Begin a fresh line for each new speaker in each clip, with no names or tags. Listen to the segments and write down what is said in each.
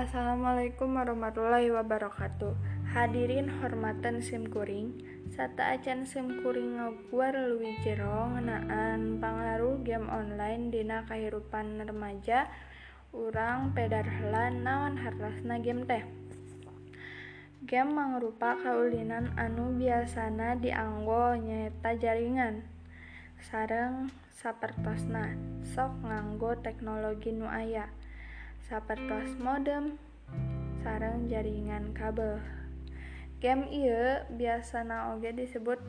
Assalamualaikum warahmatullahi wabarakatuh. Hadirin hormatan simkuring, Sata acan simkuring ngaguar luwi jero ngenaan pangaruh game online dina kehidupan remaja urang pedar helan naon harlasna game teh. Game mangrupa kaulinan anu biasana dianggo nyaeta jaringan sareng sapertosna sok nganggo teknologi nu aya. Sapertos modem sarang jaringan kabel. Game iya biasana oge disebut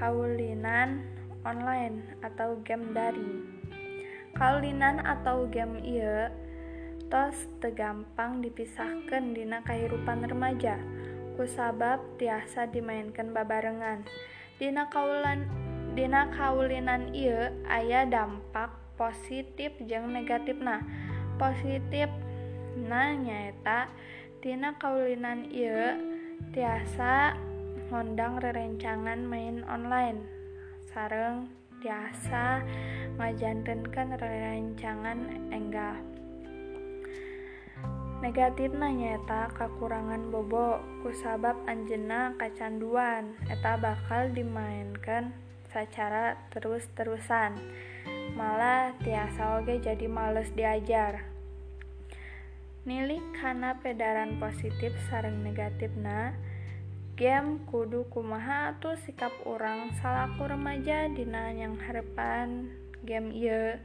kaulinan online atau game daring. Kaulinan atau game iya tos tegampang dipisahkan dina kehidupan remaja kusabab tiasa dimainkan babarengan. Dina kaulan dina kaulinan iya aya dampak positif jeung negatif nah positif. Nah nyaeta tina kaulinan ieu tiasa ngondang rerencangan main online. Sareng tiasa ngajantenkeun rerencangan enggah negatif nyaeta kekurangan bobo kusabab anjena kecanduan eta bakal dimainkan secara terus-terusan malah tiasa oge jadi males diajar. Nilai karena pedaran positif sarang negatif nah game kudu kumaha tuh sikap orang salaku remaja dina yang harapan game iya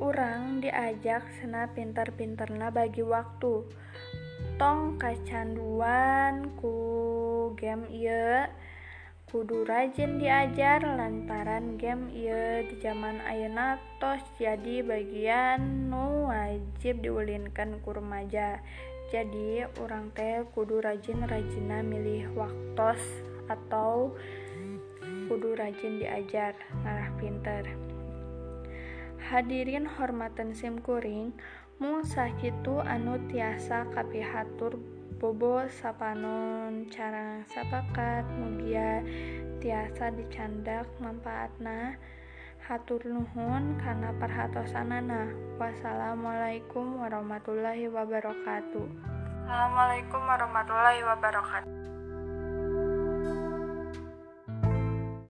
orang diajak sena pinter-pinterna bagi waktu. Tong kecanduan ku game iya kudu rajin diajar lantaran game iya di zaman ayeuna tos jadi bagian nu wajib diulinkan ku remaja. Jadi orang teh kudu rajin-rajina milih waktos atau kudu rajin diajar. Ngarah pinter. Hadirin hormatan simkuring mung sakitu anu tiasa kapihatur bobo sapanon cara sapakat mugia tiasa dicandak manfaatna hatur nuhun karena perhatosanana wassalamualaikum warahmatullahi wabarakatuh.
Assalamualaikum warahmatullahi wabarakatuh